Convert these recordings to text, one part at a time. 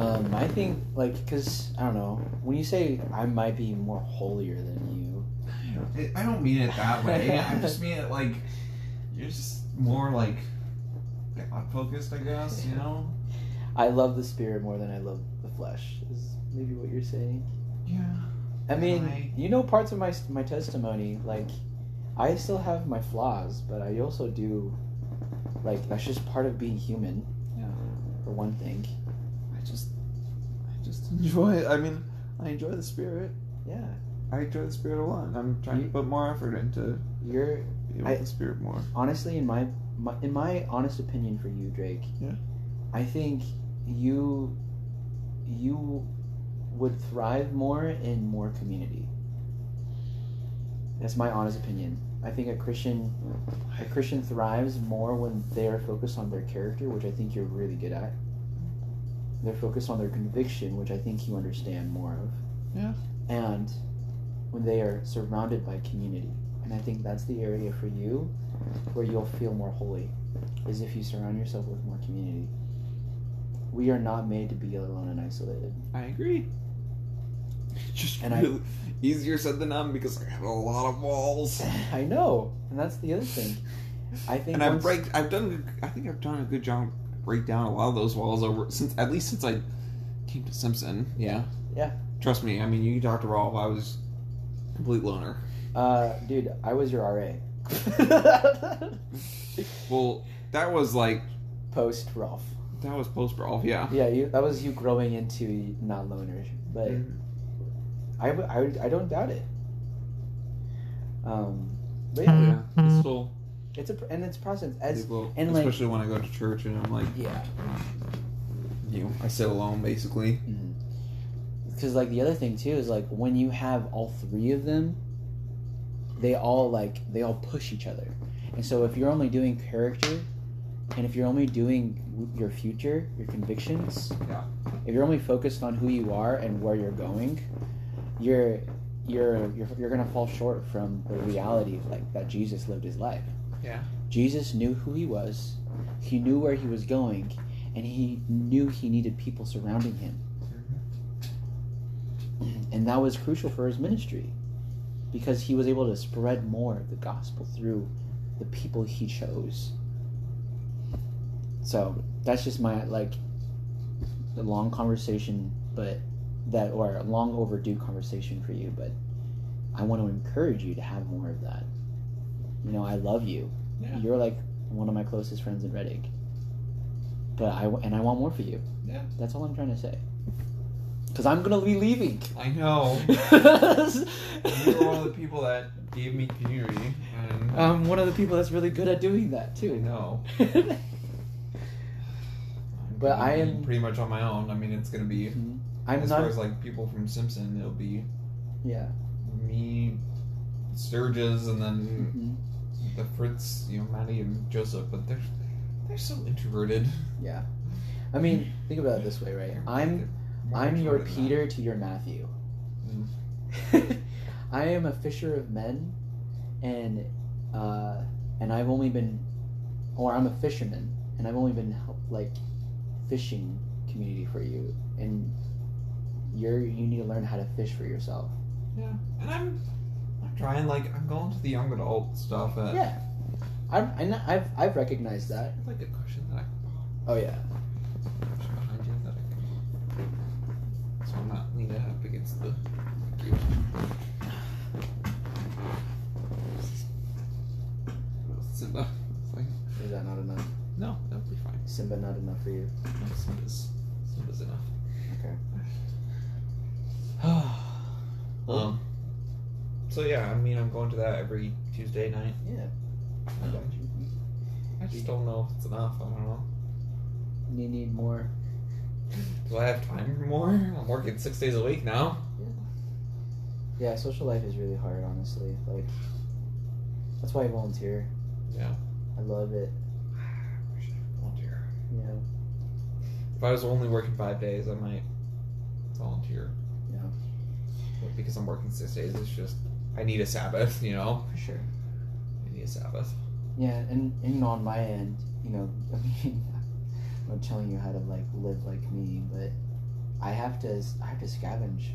Um, I think like because I don't know when you say I might be more holier than you. It, I don't mean it that way. I just mean it like you're just more like God focused, I guess. You know? I love the spirit more than I love the flesh. Is maybe what you're saying. Yeah. I mean, I- you know parts of my my testimony. Like, I still have my flaws, but I also do. Like that's just part of being human. Yeah. For one thing. I just, just enjoy it. I mean, I enjoy the spirit. Yeah. I enjoy the spirit a lot. I'm trying You- to put more effort into You're I- the spirit more. honestly in my, my in my honest opinion for you drake Yeah. i think you you would thrive more in more community that's my honest opinion i think a christian a christian thrives more when they are focused on their character which i think you're really good at they're focused on their conviction which i think you understand more of Yeah. and when they are surrounded by community and i think that's the area for you where you'll feel more holy is if you surround yourself with more community we are not made to be alone and isolated I agree. Just And I- easier said than done because I have a lot of walls. i know and that's the other thing i think And I've break. I've done. I think I've done a good job break down a lot of those walls over since at least since I came to Simpson. Yeah. Yeah. Trust me. I mean, you talked to Rolf. I was a complete loner. uh dude i was your ra Well, that was like post Rolf. that was post Rolf. Yeah. Yeah, you, that was you growing into not loner, but Mhm. I, w- I, would- I don't doubt it. Um, but yeah, Yeah. It's still it's a and it's process as people, and, like- especially when I go to church and I'm like, yeah, you know, I sit alone basically. Mm-hmm. because like the other thing too is like when you have all three of them, they all like they all push each other, and so if you're only doing character, and if you're only doing your future, your convictions, Yeah. if you're only focused on who you are and where you're going, you're you're you're, you're gonna fall short from the reality of like that Jesus lived his life. Yeah. Jesus knew who he was, he knew where he was going, and he knew he needed people surrounding him. And that was crucial for his ministry because he was able to spread more of the gospel through the people he chose. So that's just my like a long conversation, but that or a long overdue conversation for you, but I want to encourage you to have more of that. You know, I love you. Yeah. You're like one of my closest friends in Reading. But I and I want more for you. Yeah. That's all I'm trying to say. Cuz I'm going to be leaving. I know. You were one of the people that gave me community, and I'm one of the people that's really good at doing that I too. know. But I'm I gonna am- pretty much on my own. I mean, it's gonna be mm-hmm. I'm as not far as like people from Simpson. It'll be yeah. me, Sturgis, and then Mhm. the Fritz, you know, Maddie and Joseph. But they're they're so introverted. Yeah. I mean, think about it this way, right? I'm I'm your Peter to your Matthew. Mm. I am a fisher of men, and uh, and I've only been, or I'm a fisherman, and I've only been help, like fishing community for you, and you're you need to learn how to fish for yourself. Yeah, and I'm I'm trying. Like I'm going to the young adult stuff. At, Yeah, I've I I've I've recognized that. It's like a cushion that I can Oh yeah, cushion behind you that I can. So I'm not leaning up against the. Simba. It's like, is that not enough? no, that'll be fine. Simba not enough for you? No, Simba's, Simba's enough. Okay. um. So yeah, I mean, I'm going to that every Tuesday night. yeah, I got you. I just don't know if it's enough. I don't know. You need more. Do I have time for more? I'm working six days a week now. Yeah, Yeah, social life is really hard, honestly. Like, that's why I volunteer. Yeah. I love it. I wish I could volunteer. Know. If I was only working five days, I might volunteer. Yeah. But because I'm working six days, it's just I need a Sabbath. You know, For sure. I need a Sabbath. Yeah, and, and you know, on my end, you know, I mean, I'm not telling you how to like live like me, but I have to I have to scavenge.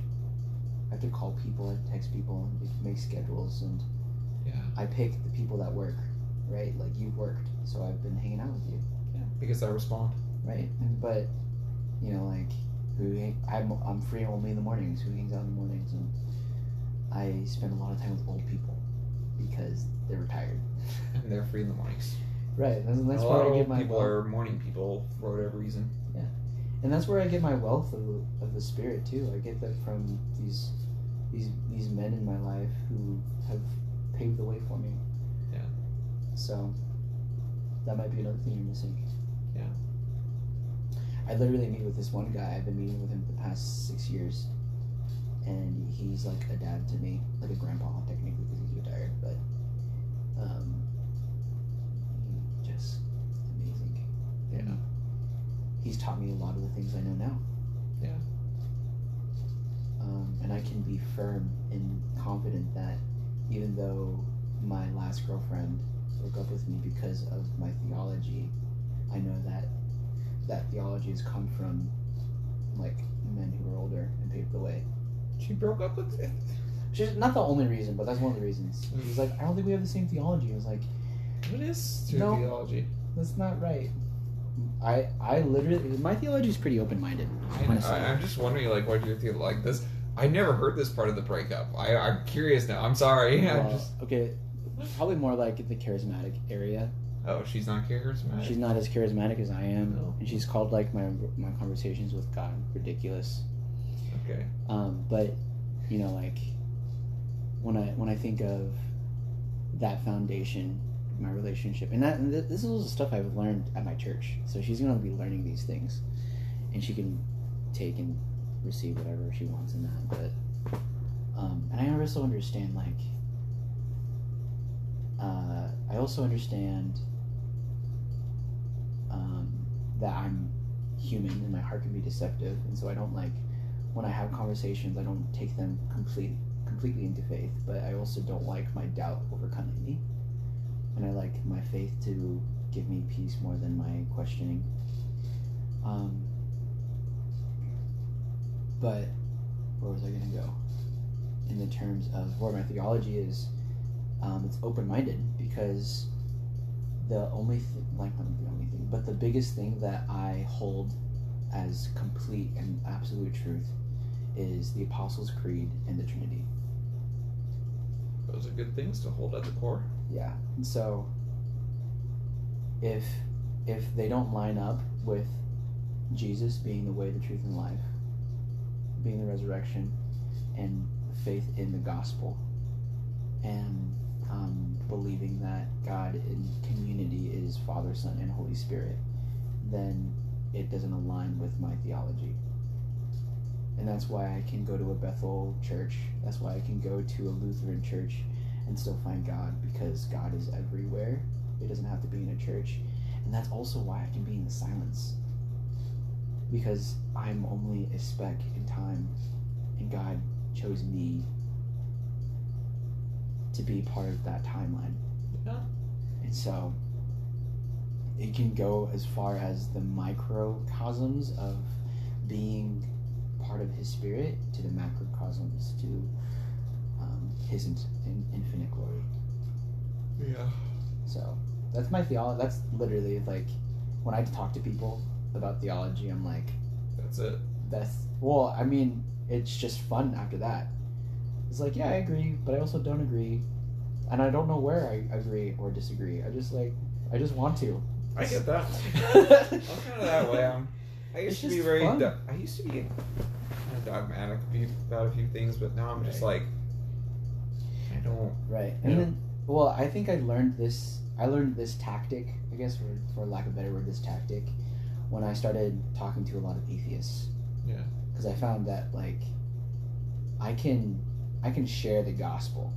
I have to call people, I have to text people, and make schedules, and Yeah. I pick the people that work, right? Like you've worked, so I've been hanging out with you, Yeah. Because I respond. right? And, but you know, like who hang- I'm I'm free only in the mornings. Who hangs out in the mornings? And I spend a lot of time with old people because they're retired. And they're free in the mornings. Right. That's, that's a where I get my people wealth, are morning people for whatever reason. Yeah, and that's where I get my wealth of, of the spirit too. I get that from these these these men in my life who have paved the way for me. Yeah. So that might be another thing you're missing. Yeah. I literally meet with this one guy. I've been meeting with him for the past six years, and he's like a dad to me, like a grandpa technically because he's retired, but um, he just amazing. Yeah. He's taught me a lot of the things I know now. Yeah. Um, and I can be firm and confident that even though my last girlfriend broke up with me because of my theology, I know that that theology has come from like men who were older and paved the way. She broke up with. She's not the only reason, but that's one of the reasons. Mm. He's like, I don't think we have the same theology. I was like, What is your No. theology? that's not right. I I literally my theology is pretty open minded. I, I'm just wondering, like, what do you feel like this. I never heard this part of the breakup. I, I'm curious now. I'm sorry. I'm just. Okay, probably more like the charismatic area. Oh, she's not charismatic. She's not as charismatic as I am, No. and she's called like my my conversations with God ridiculous. Okay. Um, but you know, like when I when I think of that foundation, my relationship, and that and th- this is the stuff I've learned at my church. So she's gonna be learning these things, and she can take and receive whatever she wants in that. But um, and I also understand like uh, I also understand um, that I'm human and my heart can be deceptive, and so I don't like when I have conversations, I don't take them complete completely into faith, but I also don't like my doubt overcoming me, and I like my faith to give me peace more than my questioning. Um, but where was I going to go? In the terms of where my theology is, um, it's open minded because the only thing, like not the only thing, but the biggest thing that I hold as complete and absolute truth is the Apostles' Creed and the Trinity. Those are good things to hold at the core. Yeah. And so if if they don't line up with Jesus being the way, the truth, and life, being the resurrection, and faith in the gospel, and um, believing that God in community is Father, Son, and Holy Spirit, then it doesn't align with my theology. And that's why I can go to a Bethel church. That's why I can go to a Lutheran church and still find God because God is everywhere. It doesn't have to be in a church. And that's also why I can be in the silence. Because I'm only a speck in time and God chose me to be part of that timeline. Yeah. And so it can go as far as the microcosms of being part of his spirit to the macrocosms to um, his in, in, infinite glory. Yeah. So that's my theology. That's literally like when I talk to people about theology, I'm like, That's it. that's well, I mean, it's just fun after that. It's like, yeah, I agree, but I also don't agree, and I don't know where I agree or disagree. I just like, I just want to. I get that. I'm kind of that way. I'm, I used It's to be very. I used to be dogmatic about a few things, but now I'm just Right. like, I don't. Right. Yeah. And then, well, I think I learned this. I learned this tactic, I guess, for for lack of a better word, this tactic, when I started talking to a lot of atheists. Yeah. Because I found that like, I can, I can share the gospel.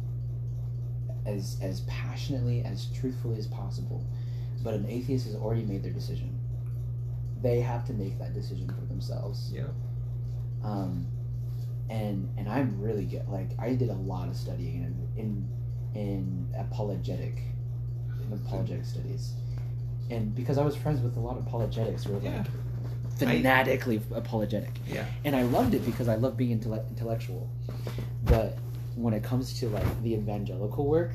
As as passionately as truthfully as possible, but an atheist has already made their decision. They have to make that decision for themselves. Yeah. Um, and and I'm really good. Like I did a lot of studying in in, in apologetic in apologetic studies, and because I was friends with a lot of apologetics who were Yeah. like, fanatically apologetic, Yeah. and I loved it because I love being intelle- intellectual. But when it comes to like the evangelical work,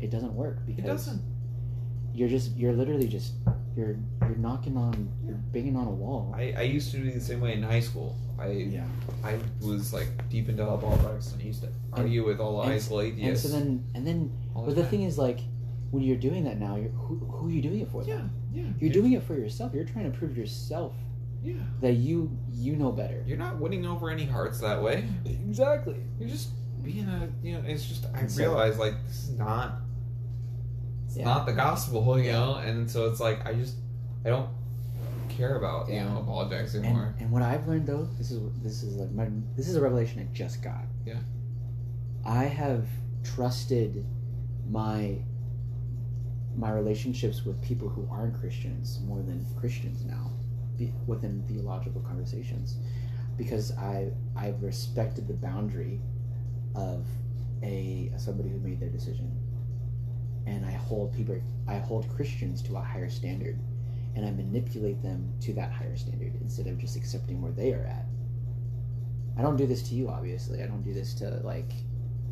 it doesn't work It because doesn't. You're just you're literally just you're you're knocking on you're banging on a wall. I, I used to be the same way in high school. I yeah. I was like deep into all apologetics and I used to argue with all the and- high school And so then and then all but the thing is like when you're doing that now, you're who, who are you doing it for? yeah, then? yeah, You're doing it for yourself. You're trying to prove yourself yeah. that you you know better. You're not winning over any hearts that way. Exactly. You're just being a you know. It's just I So- realize like this is not. It's Yeah. not the gospel, you know, and so it's like I just I don't care about you know apologetics And, anymore. and what I've learned though, this is this is like my this is a revelation I just got. Yeah. I have trusted my my relationships with people who aren't Christians more than Christians now, be, within theological conversations, because I I've respected the boundary of a somebody who made their decision, and I hold people I hold Christians to a higher standard and I manipulate them to that higher standard instead of just accepting where they are at. I don't do this to you, obviously. I don't do this to like,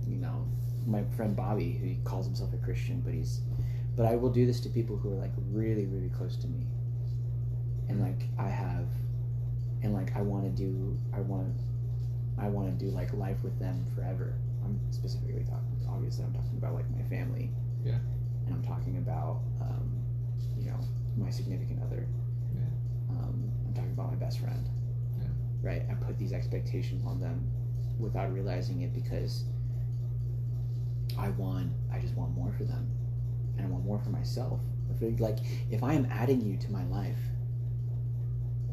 you know, my friend Bobby, who he calls himself a Christian, but he's, but I will do this to people who are like really, really close to me, and mm-hmm. like I have, and like I want to do, I want, I want to do like life with them forever. I'm specifically talking, obviously, I'm talking about like my family, Yeah. and I'm talking about, um, you know, my significant other. Yeah. Um, I'm talking about my best friend. Yeah. Right. I put these expectations on them without realizing it because I want, I just want more for them, and I want more for myself. If like, if I am adding you to my life,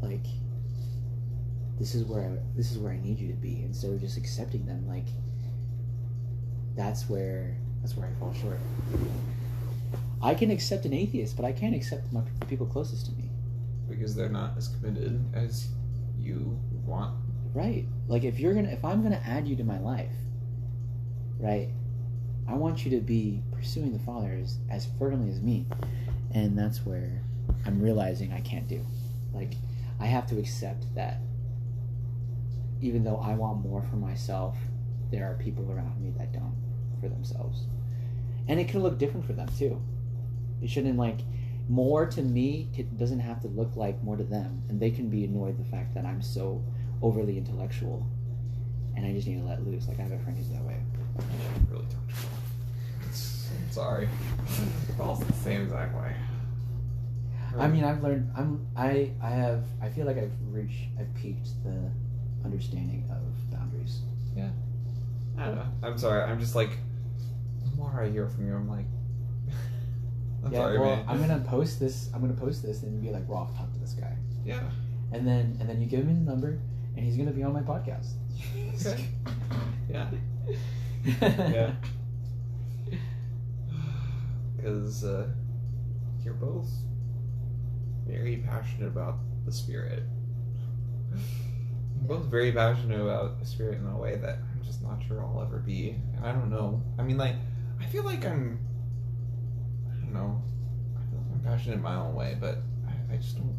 like, this is where I, this is where I need you to be, instead of just accepting them. Like, that's where that's where I fall short. I can accept an atheist, but I can't accept my, the people closest to me. because they're not as committed as you want. Right. Like if you're gonna if I'm gonna add you to my life, right, I want you to be pursuing the Father as, as fervently as me. And that's where I'm realizing I can't do. Like I have to accept that even though I want more for myself, there are people around me that don't for themselves. And it can look different for them too. It shouldn't like more to me it doesn't have to look like more to them and they can be annoyed the fact that i'm so overly intellectual and i just need to let loose like i have a friend who's that way I really talk to you. It's, sorry. We're all the same exact way. i mean i've learned i'm i i have i feel like i've reached i've peaked the understanding of boundaries yeah I don't know. I'm sorry. I'm just like, the more I hear from you, I'm like, I'm yeah sorry, well man. i'm gonna post this i'm gonna post this and be like roth talk to this guy yeah. and then and then you give him his number and he's gonna be on my podcast. Yeah. Yeah. Because uh, you're both very passionate about the spirit. Both very passionate about the spirit in a way that I'm just not sure I'll ever be. And I don't know. I mean, like, I feel like I'm. I don't know. I feel like I'm passionate in my own way, but I, I just don't.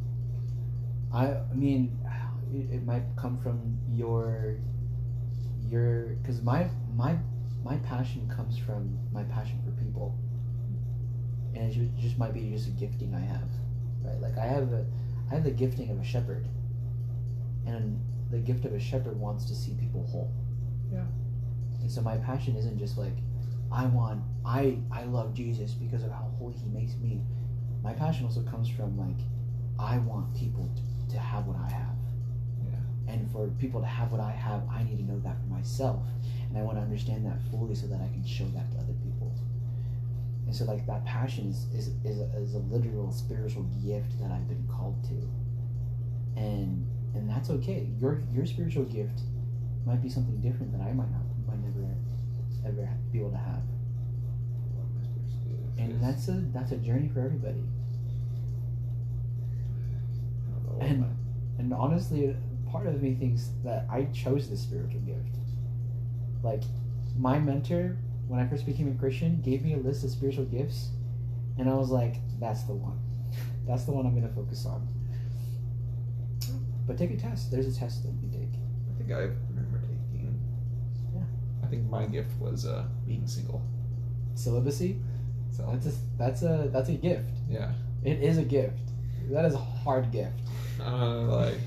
I, I mean, it, it might come from your, your, because my my my passion comes from my passion for people, and it ju- just might be just a gifting I have, right? Like I have a, I have the gifting of a shepherd, and the gift of a shepherd wants to see people whole. Yeah. And so my passion isn't just like, I want, I I love Jesus because of how holy He makes me. My passion also comes from like, I want people to, to have what I have. Yeah. And for people to have what I have, I need to know that for myself. And I want to understand that fully so that I can show that to other people. And so, like, that passion is, is, is, a, is a literal spiritual gift that I've been called to. And and that's okay. Your your spiritual gift might be something different that I might not ever be able to have. And that's a that's a journey for everybody. And and honestly, part of me thinks that I chose this spiritual gift. Like, my mentor, when I first became a Christian, gave me a list of spiritual gifts, and I was like, that's the one. That's the one I'm going to focus on. but take a test. There's a test that you take. I think I remember taking. Yeah. I think my gift was uh, being single. Celibacy. So That's a that's a that's a gift. yeah, It is a gift. That is a hard gift. uh, like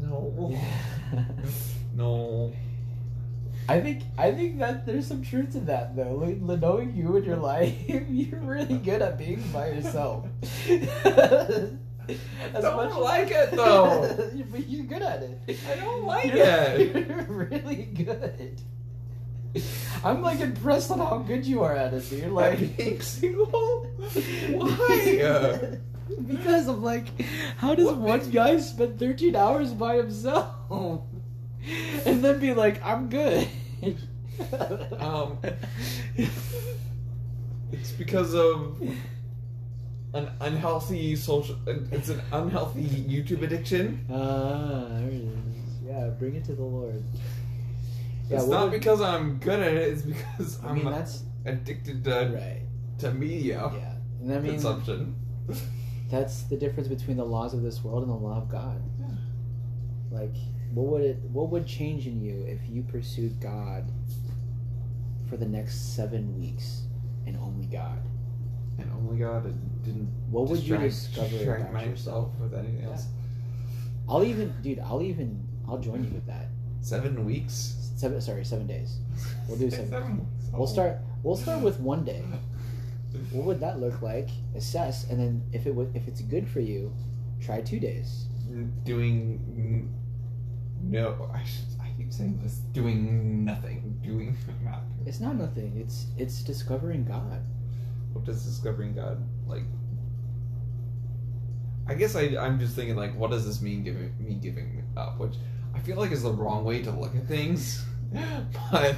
no, no. I think I think that there's some truth to that though. Like, knowing you and your life, you're really good at being by yourself. As Don't like it, though. but you're good at it. I don't like you're, it. You're really good. I'm like impressed on how good you are at it, dude. Like Like being single? Why? because I'm like, how does What one guy spend 13 hours by himself and then be like, I'm good? Um, It's because of an unhealthy social. It's an unhealthy YouTube addiction. Ah, there it is. Yeah, bring it to the Lord. Yeah, it's not would- because I'm good at it. It's because I I'm mean, that's addicted to right. to media Yeah, and I mean, consumption. that's the difference between the laws of this world and the law of God. Yeah. Like, what would it? What would change in you if you pursued God for the next seven weeks and only God? And only God didn't. What would you discover distract about yourself? with anything else? I'll even, dude. I'll even. I'll join you with that. Seven weeks. Seven. Sorry, seven days. We'll do seven. weeks. We'll start. We'll start with one day. What would that look like? Assess, and then if it would, if it's good for you, try two days. doing no. I should. I keep saying this. Doing nothing. Doing nothing. It's not nothing. It's it's discovering God. What does discovering God like? I guess I, I'm just thinking like, what does this mean? Giving me giving up, which I feel like is the wrong way to look at things, but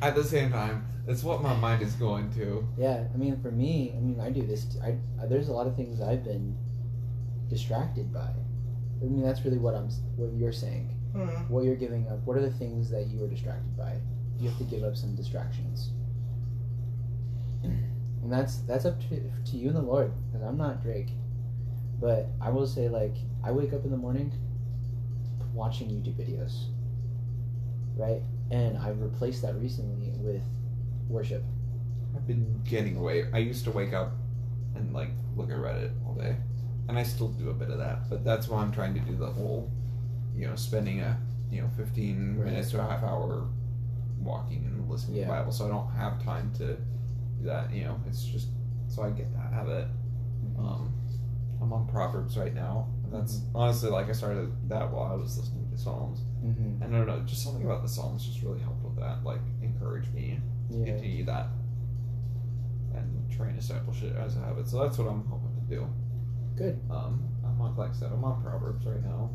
at the same time, that's what my mind is going to. Yeah, I mean, for me, I mean, I do this. I, I there's a lot of things I've been distracted by. I mean, that's really what I'm. What you're saying. Hmm. What you're giving up. What are the things that you are distracted by? You have to give up some distractions. And that's that's up to, to you and the Lord, because I'm not Drake. But I will say, like, I wake up in the morning watching YouTube videos, right? And I've replaced that recently with worship. I've been getting away. I used to wake up and like look at Reddit all day, and I still do a bit of that. But that's why I'm trying to do the whole, you know, spending a you know 15 Right. minutes to a half hour walking and listening to the Bible. So I don't have time to do that. You know, it's just so I get that habit. Um, I'm on Proverbs right now, that's honestly like I started that while I was listening to Psalms. Mm-hmm. And I don't know, just something about the Psalms just really helped with that. Like encourage me to Yeah. continue that and try and establish it as a habit. So that's what I'm hoping to do. Good. Um, I'm on, like I said, I'm on Proverbs right now.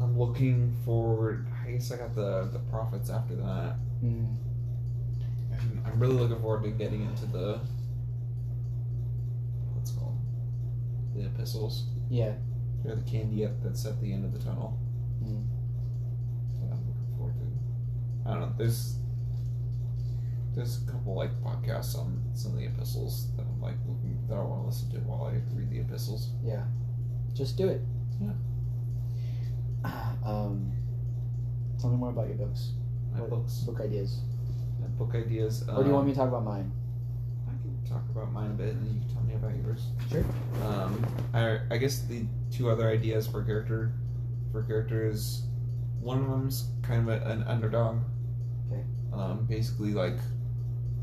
I'm looking forward. I guess I got the the prophets after that. Mm. And I'm really looking forward to getting into the what's it called the epistles. Yeah. They're the candy at, that's at the end of the tunnel. Mm. So I'm looking forward to. I don't know. There's there's a couple like podcasts on some of the epistles that I'm like looking that I want to listen to while I read the epistles. Yeah. Just do it. Yeah. Um, tell me more about your books. My What- books, Book ideas. my book ideas. or do you want um, me to talk about mine? I can talk about mine a bit, and then you can tell me about yours. Sure. Um, I, I guess the two other ideas for character, for characters, one of them's kind of a, an underdog. Okay. Um, basically, like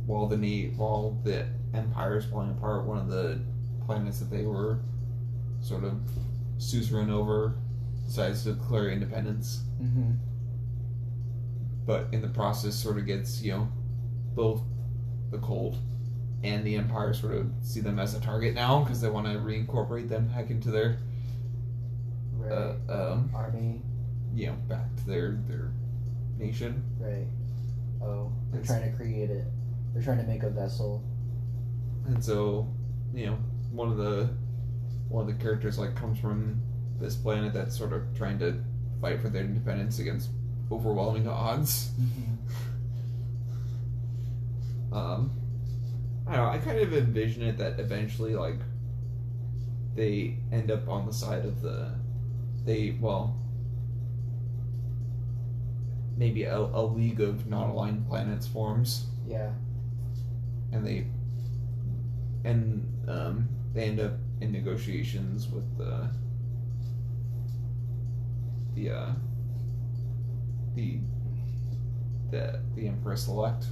while the while the empire is falling apart, one of the planets that they were sort of suzerain over decides to declare independence, Mm-hmm. but in the process, sort of gets you know both the cold and the empire sort of see them as a target now because they want to reincorporate them back into their Right. uh, um, Army. you know back to their their nation. Right. Oh, they're It's- trying to create it. They're trying to make a vessel. And so, you know, one of the one of the characters like comes from this planet that's sort of trying to fight for their independence against overwhelming odds. Mm-hmm. Um, I don't know. I kind of envision it that eventually, like, they end up on the side of the they well maybe a, a league of non-aligned planets forms Yeah. and they and um, they end up in negotiations with the the uh, the the the Empress elect,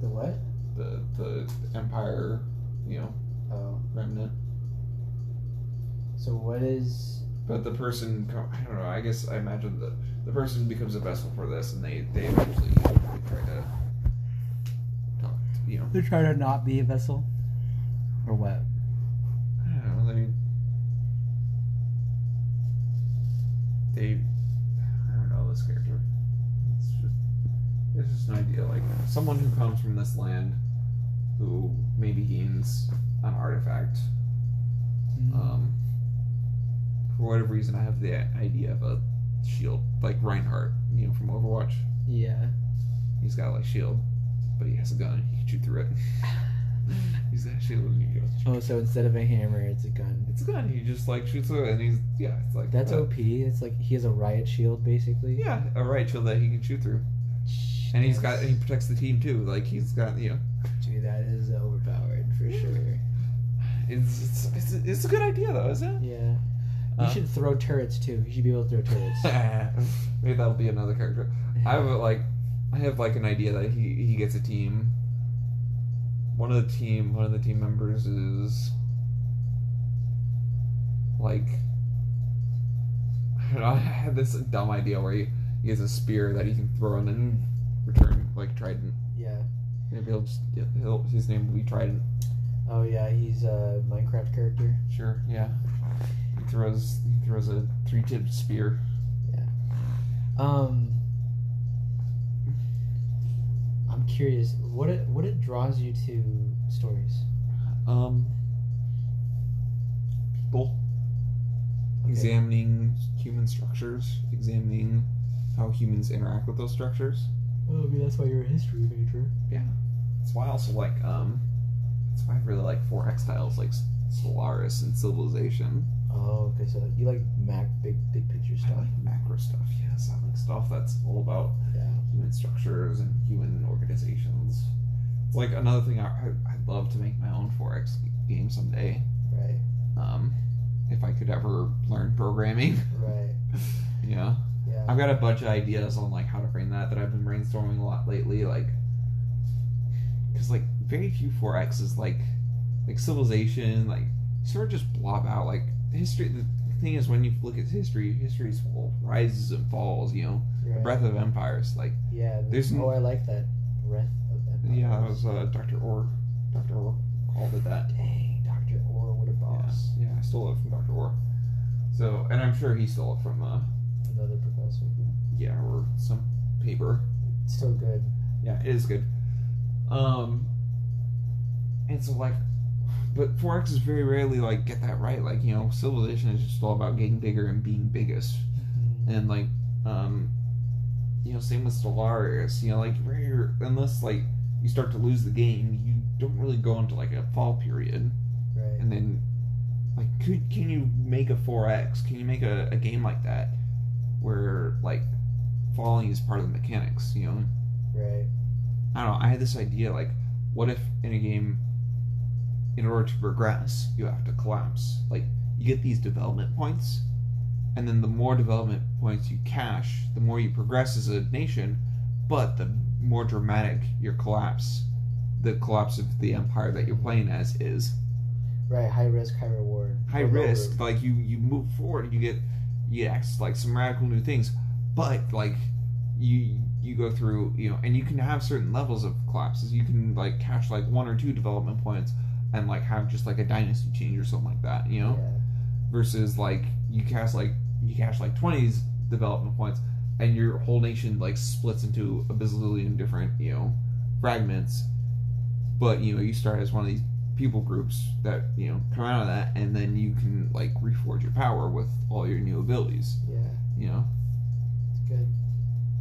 The what? The the Empire, you know, Oh. remnant. So what is? But the person, I don't know. I guess I imagine the the person becomes a vessel for this, and they they eventually they try to talk. You know, They're trying to not be a vessel. Or what? I don't know. They they I don't know this character. It's just it's just an idea like someone who comes from this land who maybe gains an artifact. Um, for whatever reason, I have the idea of a shield like Reinhardt, you know, from Overwatch. yeah. He's got like shield, but he has a gun. He can shoot through it. he's got a shield and he goes. Oh, so instead of a hammer, it's a gun. It's a gun. He just like shoots through it, and he's yeah. It's like That's uh, OP. It's like he has a riot shield, basically. Yeah, a riot shield that he can shoot through, and he's got and he protects the team too. Like he's got you know, Dude, that is overpowered for sure. it's it's it's, it's a good idea though, isn't it? Yeah. You Uh. should throw turrets too. You should be able to throw turrets. Maybe that'll be another character. I have a, like, I have like an idea that he he gets a team. One of the team, one of the team members is like, I don't know. I had this dumb idea where he, he has a spear that he can throw and then return like Trident. yeah. Maybe he'll just he'll, his name will be Trident. Oh yeah, he's a Minecraft character. Sure, yeah. He throws he throws a three tipped spear. Yeah. Um, I'm curious. What it what it draws you to stories? Um, people Okay. examining human structures, examining how humans interact with those structures. Well, I mean that's why you're a history major. Yeah. That's why I also like um, that's why I really like 4X styles like Stellaris and Civilization. Oh, okay. So you like Mac big big picture I stuff. like macro stuff. Yes, I like stuff that's all about Yeah. human structures and human organizations. It's like another thing I, I, I'd love to make my own 4X game someday. Right. Um, if I could ever learn programming. Right. yeah. Yeah. I've got a bunch of ideas on like how to frame that that I've been brainstorming a lot lately. Like, because like very few 4X is like like civilization. Like sort of just blob out like history. The thing is, when you look at history, history's full rises and falls. You know, right. Breath of Empires. Like, Yeah. There's oh, I like that. Breath of Empires. yeah, that was uh, Doctor Orr. Doctor Orr called it that. Dang, Doctor Orr, what a boss. Yeah, yeah, I stole it from Doctor Orr. So, and I'm sure he stole it from uh, Another professor. yeah, or some paper. It's still good. Yeah, it is good. Um, and so like, but 4X is very rarely like get that right. Like you know, Civilization is just all about getting bigger and being biggest, and like, um, you know, same with Stellaris. You know, like rare unless like you start to lose the game, you don't really go into like a fall period, Right. and then like, could can you make a 4X? Can you make a, a game like that where like falling is part of the mechanics? You know. Right. I don't know. I had this idea like, what if in a game, in order to progress, you have to collapse? Like, you get these development points, and then the more development points you cash, the more you progress as a nation, but the more dramatic your collapse, the collapse of the empire that you're playing as is. Right. High risk, high reward. High risk, risk. like you you move forward, you get you get access to, like some radical new things, but like you you go through you know and you can have certain levels of collapses. You can like cash like one or two development points and like have just like a dynasty change or something like that you know? Yeah. versus like you cash like you cash like 20s development points and your whole nation like splits into a bazillion different you know fragments. But you know you start as one of these people groups that you know come out of that and then you can like reforge your power with all your new abilities. Yeah. you know? It's good.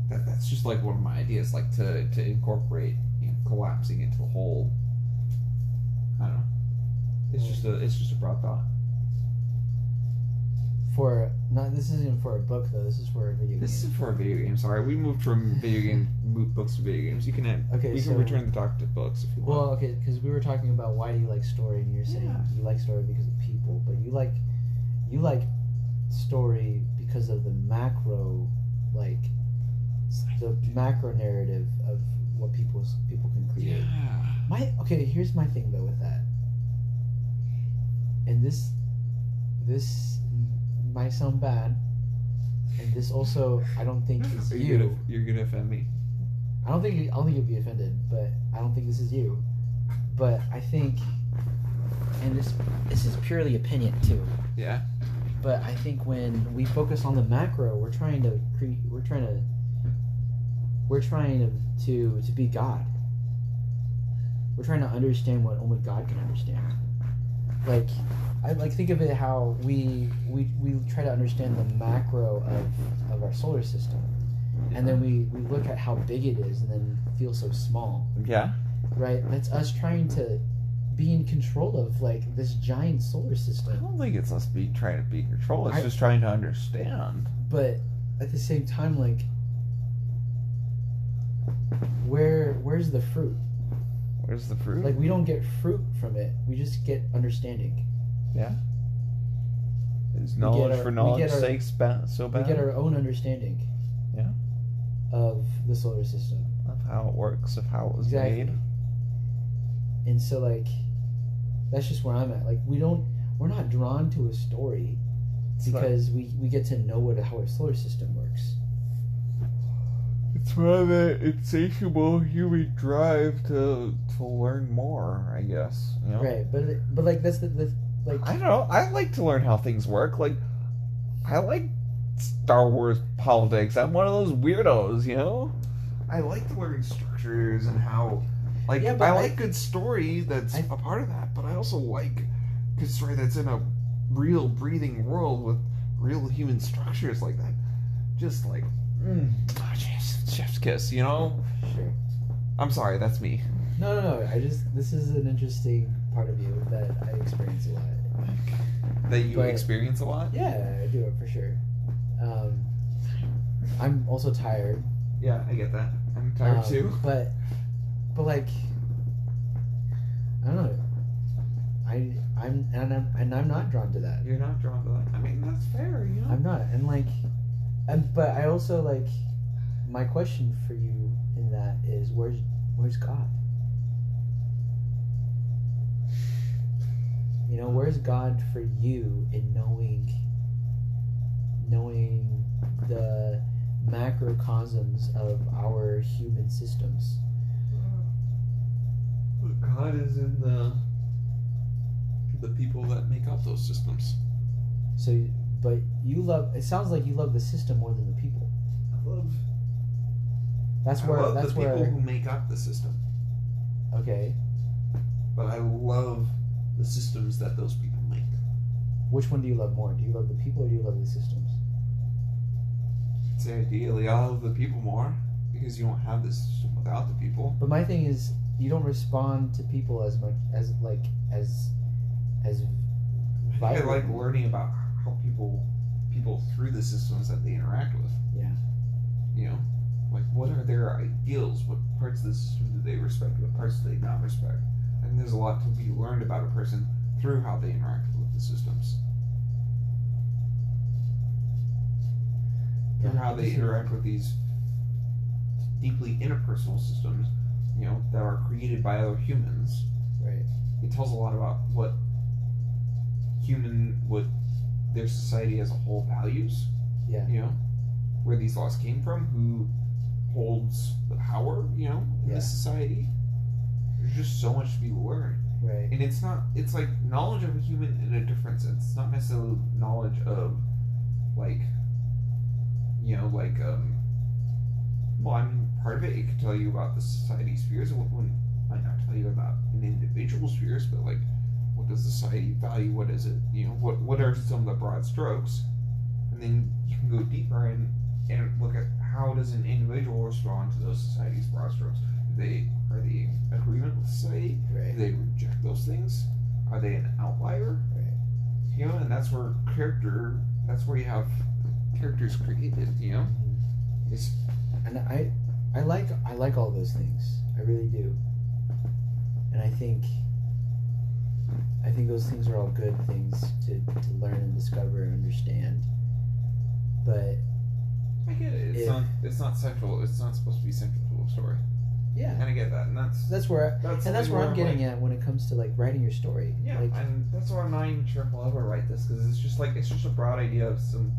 that, that's just like one of my ideas like to, to incorporate you know, collapsing into the whole i don't know. It's just a it's just a broad thought for not this isn't for a book though. This is for a video This game. is for a video game. Sorry, we moved from video game books to video games. You can have, Okay, you so- can return the talk to books if you Well, want. Well, okay, because we were talking about why do you like story, and you're saying Yeah. you like story because of people, but you like you like story because of the macro, like the macro narrative of what people people can create. Yeah. My okay, here's my thing though with that, and this this might sound bad, and this also I don't think is you. you gonna, you're gonna offend me. I don't think I don't think you'll be offended, but I don't think this is you. But I think, and this this is purely opinion too. Yeah. But I think when we focus on the macro, we're trying to create. We're trying to. We're trying to, to to be God. We're trying to understand what only God can understand. Like, I like think of it how we we, we try to understand the macro of, of our solar system, and then we, we look at how big it is, and then feel so small Yeah. right? That's us trying to be in control of like this giant solar system. I don't think it's us be trying to be in control. It's I- just trying to understand. But at the same time, like where where's the fruit? Where's the fruit? Like we don't get fruit from it. We just get understanding. Is we knowledge our- for we knowledge our- sake so bad. We get our own understanding. Yeah. Of the solar system. of how it works, of how it was Exactly. made. And so like that's just where I'm at. Like we don't we're not drawn to a story It's like- because we, we get to know what how our solar system works. It's rather insatiable human drive to to learn more, I guess. You know? Right. But but like that's the, the like I don't know. I like to learn how things work. Like, I like Star Wars politics. I'm one of those weirdos, you know. I like to learn structures and how, like, Yeah, I but I- like good story that's I- a part of that. But I also like good story that's in a real breathing world with real human structures like that. Just like, mm, ah, chef's, chef's kiss, you know. sure. I'm sorry, that's me. No, no, no. I just this is an interesting part of you that I experience a lot. That you But- experience a lot. Yeah, I do it for sure. Um, I'm also tired. Yeah, I get that. I'm tired um, too. But, but like, I don't know. I I'm and I'm and I'm not drawn to that. You're not drawn to that. I mean, that's fair, you know. I'm not, and like, and but I also like. My question for you in that is where's where's God? You know, where's God for you in knowing knowing the macrocosms of our human systems? But God is in the the people that make up those systems. So, but you love. It sounds like you love the system more than the people. I love. That's where. I where. love that's the where. people who make up the system, Okay. but I love the systems that those people make. Which one do you love more? Do you love the people or do you love the systems? I'd say ideally, I love the people more because you don't have this system without the people. But my thing is, you don't respond to people as much as like as as I I like learning about how people people through the systems that they interact with. Yeah. You know, like what are their ideals? What parts of the system do they respect? What parts do they not respect? Think there's a lot to be learned about a person through how they interact with the systems. Through how they can see that. interact with these deeply interpersonal systems, you know, that are created by other humans Right. it tells a lot about what human what their society as a whole values Yeah. you know where these laws came from who holds the power you know in Yeah. this society there's just so much to be learned. Right. and it's not it's like knowledge of a human in a different sense. It's not necessarily knowledge of like you know like um well i mean part of it it could tell you about the society spheres and what might not tell you about an individual spheres but like what does society value? What is it? You know what what are some of the broad strokes? And then you can go deeper and and look at how does an individual respond to those society's broad strokes? Do they are they in agreement with society do they reject those things? Are they an outlier? Right. You know, and that's where character that's where you have characters created. You know, mm-hmm. it's and I I like I like all those things. I really do. And I think I think those things are all good things to, to learn and discover and understand. But I get it. It's If- not it's not central. It's not supposed to be central to a story. Yeah, And I get that, and that's that's where that's and that's where I'm like- getting at when it comes to like writing your story. Yeah, like and that's why I'm not even sure if I'll ever write this because it's just like it's just a broad idea of some,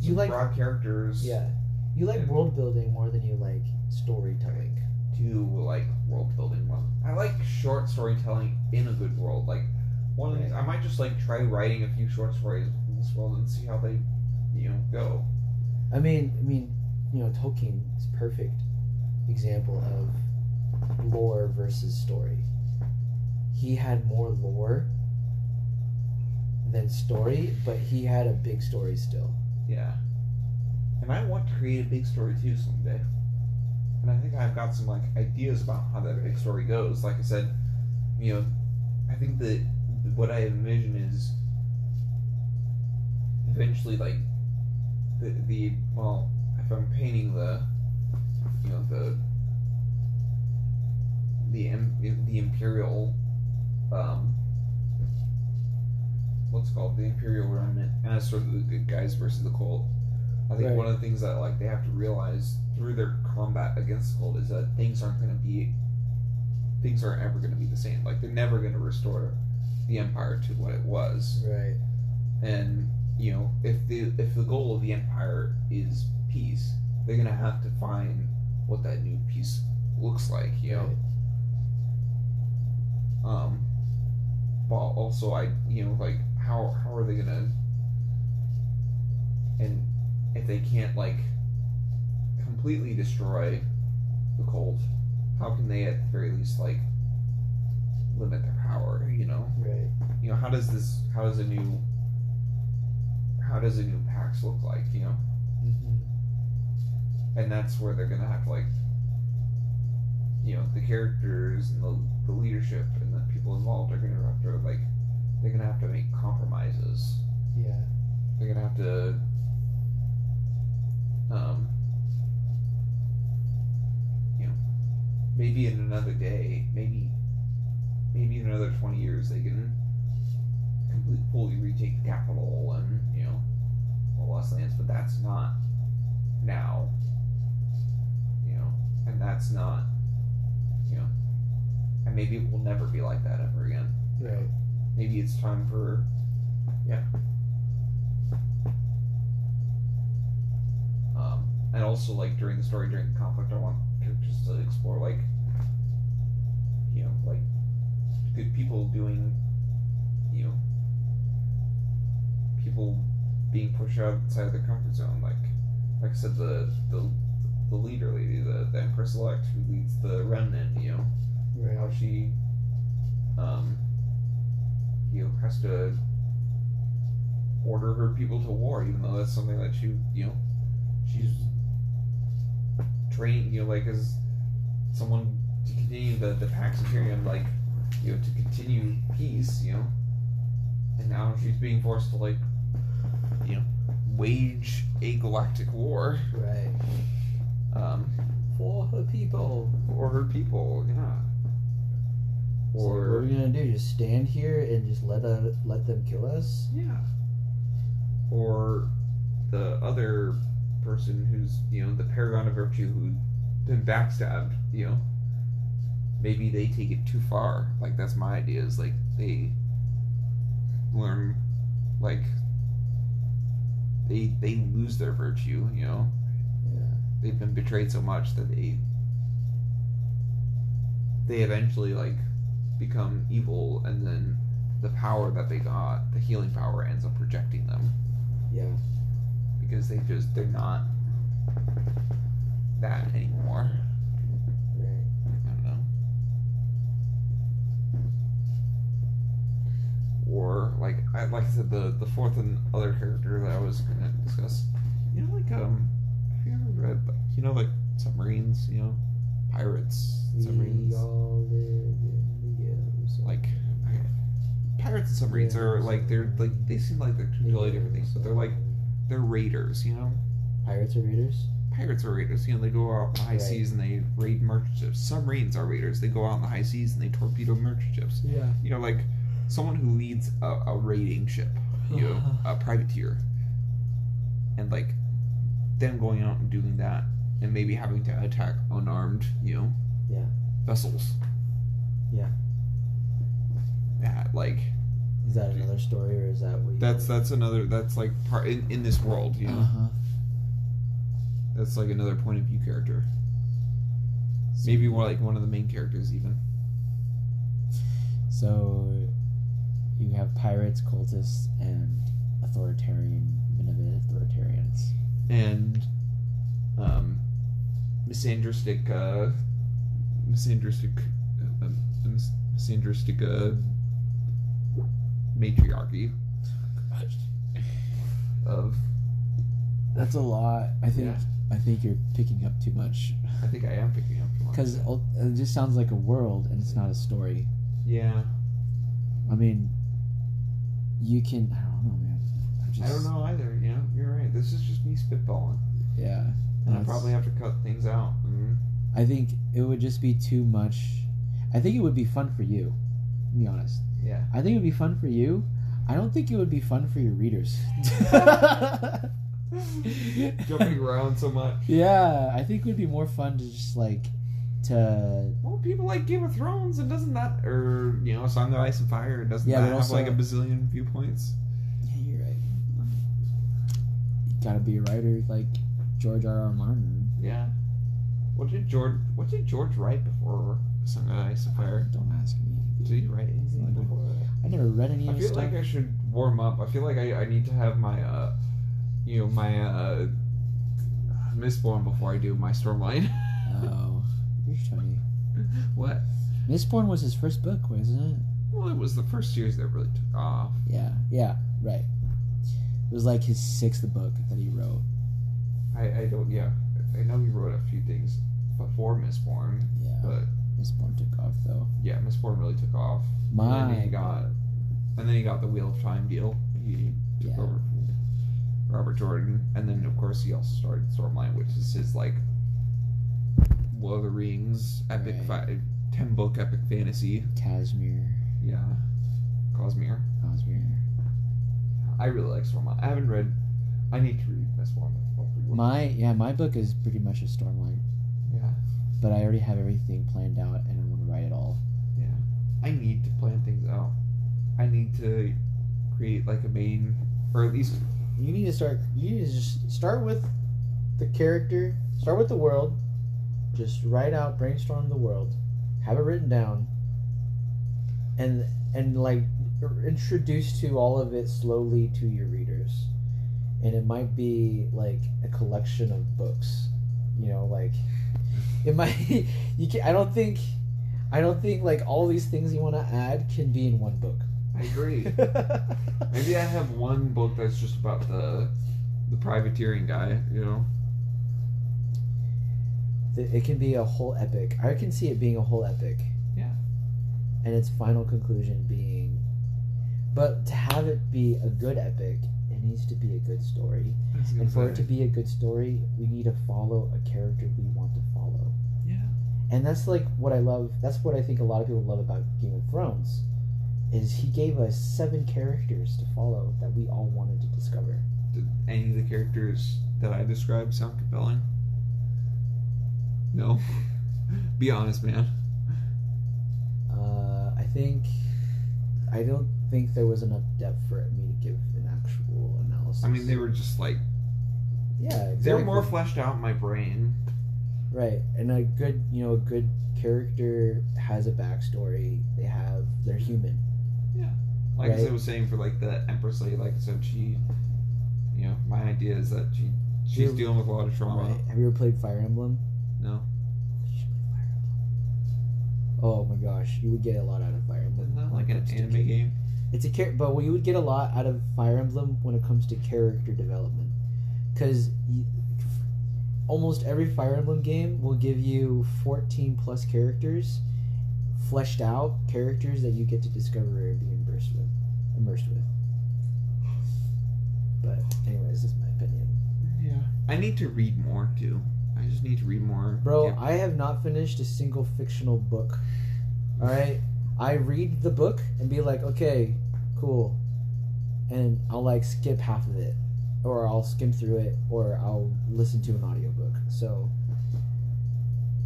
You like- broad characters. yeah, you like Yeah. world building more than you like storytelling. do you like world building more. I like short storytelling in a good world. Like one of the things I might just like try writing a few short stories in this world and see how they, you know, go. I mean, I mean, you know, Tolkien is perfect example of lore versus story. He had more lore than story, but he had a big story still. Yeah. And I want to create a big story too someday. And I think I've got some like ideas about how that big story goes. Like I said, you know, I think that what I envision is eventually like the the well, if I'm painting the you know the the the imperial um what's it called the imperial remnant as sort of the good guys versus the cult I think Right. one of the things that like they have to realize through their combat against the cult is that things aren't going to be things aren't ever going to be the same. Like they're never going to restore the empire to what it was. Right. And you know, if the if the goal of the empire is peace, they're going to have to find what that new peace looks like. You know. Um. But also, I you know like how how are they gonna and if they can't like completely destroy the cult, how can they at the very least like limit their power? You know, Right. you know how does this how does a new how does a new Pax look like? You know, Mm-hmm. and that's where they're gonna have to like you know the characters and the, the leadership people involved are gonna have to like they're gonna have to make compromises Yeah. they're gonna have to um you know maybe in another day maybe maybe in another 20 years they can complete, fully retake the capital and you know all lost lands but that's not now you know and that's not and maybe it will never be like that ever again. Right. maybe it's time for yeah. Um, and also like during the story during the conflict i want characters to explore like you know like good people doing you know people being pushed outside of their comfort zone like like i said the the the leader lady the, the empress elect who leads the remnant you know how she um you know has to order her people to war even though that's something that she you know she's trained you know like as someone to continue the the Pax Imperium like you know to continue peace you know and now she's being forced to like you know wage a galactic war Right. um For her people. for her people yeah So what are we gonna do? Just stand here and just let uh, let them kill us? Yeah. Or the other person who's, you know, the paragon of virtue who's been backstabbed, you know. Maybe they take it too far. Like that's my idea is like they learn like they they lose their virtue, you know. Yeah. They've been betrayed so much that they they eventually like become evil and then the power that they got, the healing power ends up rejecting them Yeah. because they just they're not that anymore. Right. I don't know. Or like I like I said the the fourth and other character that I was gonna discuss. You know like um have you ever read like you know like submarines, you know? Pirates, submarines. We all live in the yellow zone. like I- pirates and submarines are like they're like they seem like they're two totally different things, but they're like they're raiders. You know, Pirates are raiders? pirates are raiders. You know, they go out in the high Right. seas and they raid merchant ships. Submarines are raiders. They go out in the high seas and they torpedo merchant ships. Yeah. You know, like someone who leads a, a raiding ship. You know, a privateer, and like them going out and doing that, and maybe having to attack unarmed. You know. Yeah. Vessels. Yeah. That like Is that another story or is that what that's that's another that's like part in, in this world. You know. Uh-huh. That's like another point of view character. Maybe more like one of the main characters, even. So you have pirates, cultists, and authoritarian, benevolent authoritarians. And um, misandristic, uh, misandristic, uh, um, misandristic uh, matriarchy of. That's a lot. I think. Yeah. I think you're picking up too much I think I am picking up. too much. because it just sounds like a world and it's not a story. yeah, I mean, you can. I don't know, man. Just, I don't know either. You know, you're right. This is just me spitballing, Yeah. and I probably have to cut things out. Mm. I think it would just be too much. I think it would be fun for you. To be honest. Yeah. I think it would be fun for you. I don't think it would be fun for your readers. Jumping around so much. Yeah, I think it would be more fun to just like to Well, people like Game of Thrones, and doesn't that, or you know, Song of Ice and Fire, doesn't Yeah, that but have also- like a bazillion viewpoints? Yeah, you're right. You gotta be a writer like George R. R. Martin. Yeah. What did George What did George write before Song of Ice and Fire? Don't ask me. Did you write anything I before that? I never read any I feel stuff. like I should warm up. I feel like I, I need to have my uh, you know, my uh, Mistborn before I do my Stormlight. oh, you're funny. what? Mistborn was his first book, wasn't it? Well, it was the first series that really took off. Yeah, yeah, right. It was like his sixth book that he wrote. I, I don't. Yeah, I know he wrote a few things before Mistborn, Yeah, but Mistborn took off though. yeah, Mistborn really took off. My and then he got, and then he got the Wheel of Time deal. He took Yeah. over from Robert Jordan, and then of course he also started Stormlight, which is his like Lord of the Rings epic Right. fi- ten book epic fantasy. Casimir, Yeah, Cosmere. Cosmere. I really like Stormlight. I haven't read. I need to read Mistborn. but I'll read one. My yeah, my book is pretty much a Stormlight, but I already have everything planned out and I want to write it all. yeah. I need to plan things out. I need to create like a main, or at least You need to start. You need to just start with the character. Start with the world. Just write out, brainstorm the world, have it written down, and and like introduce to all of it slowly to your readers. And it might be like a collection of books, you know, like it might. You can. I don't think. I don't think like all these things you want to add can be in one book. I agree. Maybe I have one book that's just about the the privateering guy, you know. It can be a whole epic. I can see it being a whole epic. Yeah. And its final conclusion being, but to have it be a good epic, it needs to be a good story. And for it to be a good story, we need to follow a character we And that's like what I love. That's what I think a lot of people love about Game of Thrones, is he gave us seven characters to follow that we all wanted to discover. Did any of the characters that I described sound compelling? No. be honest, man. Uh, I think I don't think there was enough depth for me to give an actual analysis. I mean, they were just like yeah, they're more fleshed out in my brain. Right, and a good you know a good character has a backstory. They have they're human. Yeah, like I was saying for like the Empress Lady, like so she, you know, my idea is that she she's You're- dealing with a lot of trauma. Right. Have you ever played Fire Emblem? No, You should play Fire Emblem. Oh my gosh, you would get a lot out of Fire Emblem. isn't that like an anime char- game? It's a character, but you would get a lot out of Fire Emblem when it comes to character development, because almost every Fire Emblem game will give you fourteen plus characters, fleshed out characters that you get to discover and be immersed with, immersed with. But anyways, this is my opinion. Yeah, I need to read more too. I just need to read more. Bro, Yeah. I have not finished a single fictional book. All right, I read the book and be like, okay, cool, and I'll like skip half of it, or I'll skim through it, or I'll listen to an audiobook. So,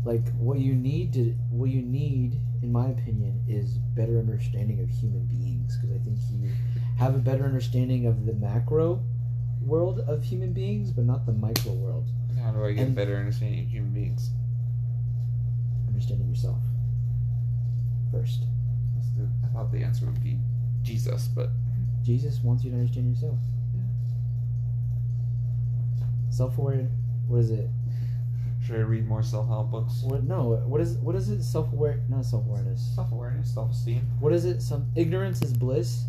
like, what you need to, what you need, in my opinion, is better understanding of human beings because I think you have a better understanding of the macro world of human beings, but not the micro world. How do I get and- better understanding of human beings? Understanding yourself first. I thought the answer would be Jesus, but Jesus wants you to understand yourself. Self aware. What is it? should I read more self help books? What? No. What is? What is it? Self aware. Not self awareness. Self awareness, self esteem. What is it? Some ignorance is bliss.